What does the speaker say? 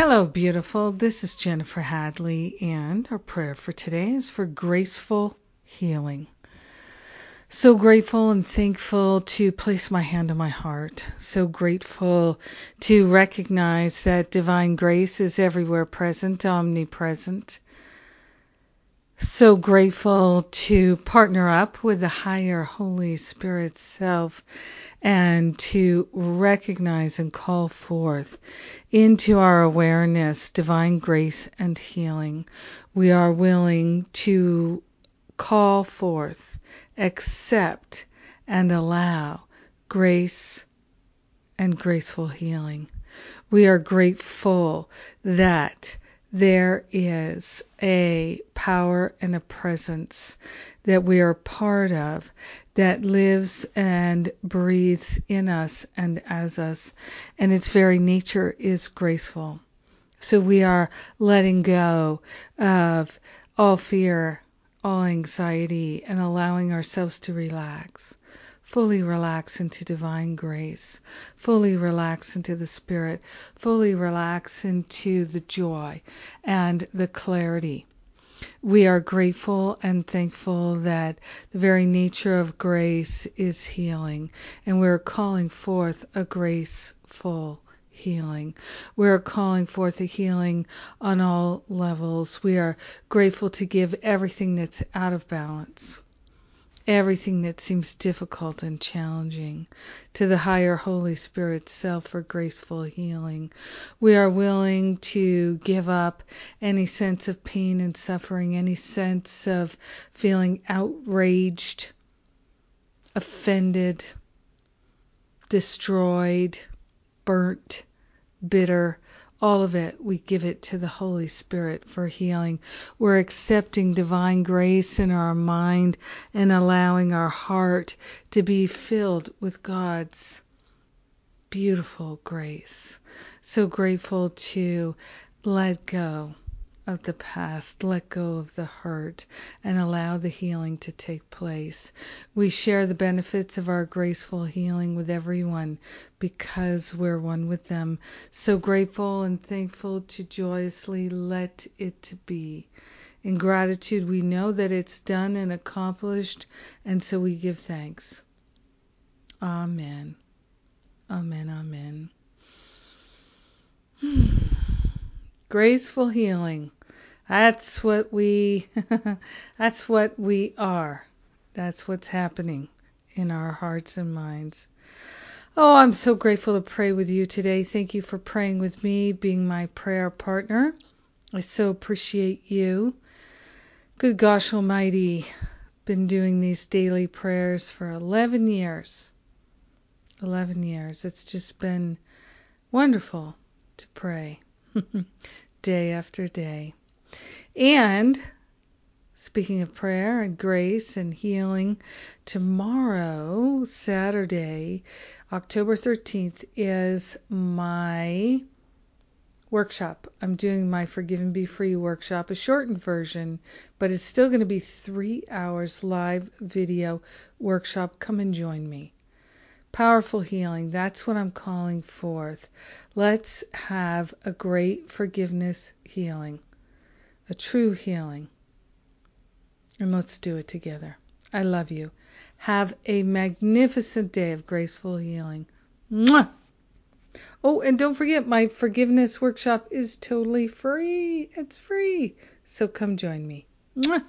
Hello, beautiful. This is Jennifer Hadley, and our prayer for today is for graceful healing. So grateful and thankful to place my hand on my heart. So grateful to recognize that divine grace is everywhere present, omnipresent. So grateful to partner up with the higher Holy Spirit self and to recognize and call forth into our awareness divine grace and healing. We are willing to call forth, accept, and allow grace and graceful healing. We are grateful that there is a power and a presence that we are part of that lives and breathes in us and as us, and its very nature is graceful. So we are letting go of all fear, all anxiety, and allowing ourselves to relax fully relax into divine grace, fully relax into the Spirit, fully relax into the joy and the clarity. We are grateful and thankful that the very nature of grace is healing, and we're calling forth a graceful healing. We're calling forth a healing on all levels. We are grateful to give everything that's out of balance everything that seems difficult and challenging to the higher Holy Spirit self for graceful healing. We are willing to give up any sense of pain and suffering, any sense of feeling outraged, offended, destroyed, burnt, bitter, all of it, we give it to the Holy Spirit for healing. We're accepting divine grace in our mind and allowing our heart to be filled with God's beautiful grace. So grateful to let go of the past, let go of the hurt, and allow the healing to take place. We share the benefits of our graceful healing with everyone because we're one with them. So grateful and thankful to joyously let it be. In gratitude, we know that it's done and accomplished, and so we give thanks. Amen. Amen. Amen. Graceful healing. That's what we that's what we are. That's what's happening in our hearts and minds. Oh, I'm so grateful to pray with you today. Thank you for praying with me, being my prayer partner. I so appreciate you. Good gosh almighty. Been doing these daily prayers for 11 years. 11 years. It's just been wonderful to pray day after day. And speaking of prayer and grace and healing, tomorrow, Saturday, October 13th, is my workshop. I'm doing my Forgive and Be Free workshop, a shortened version, but it's still going to be three hours live video workshop. Come and join me. Powerful healing, that's what I'm calling forth. Let's have a great forgiveness healing a true healing. And let's do it together. I love you. Have a magnificent day of graceful healing. Mwah! Oh, and don't forget, my forgiveness workshop is totally free. It's free. So come join me. Mwah!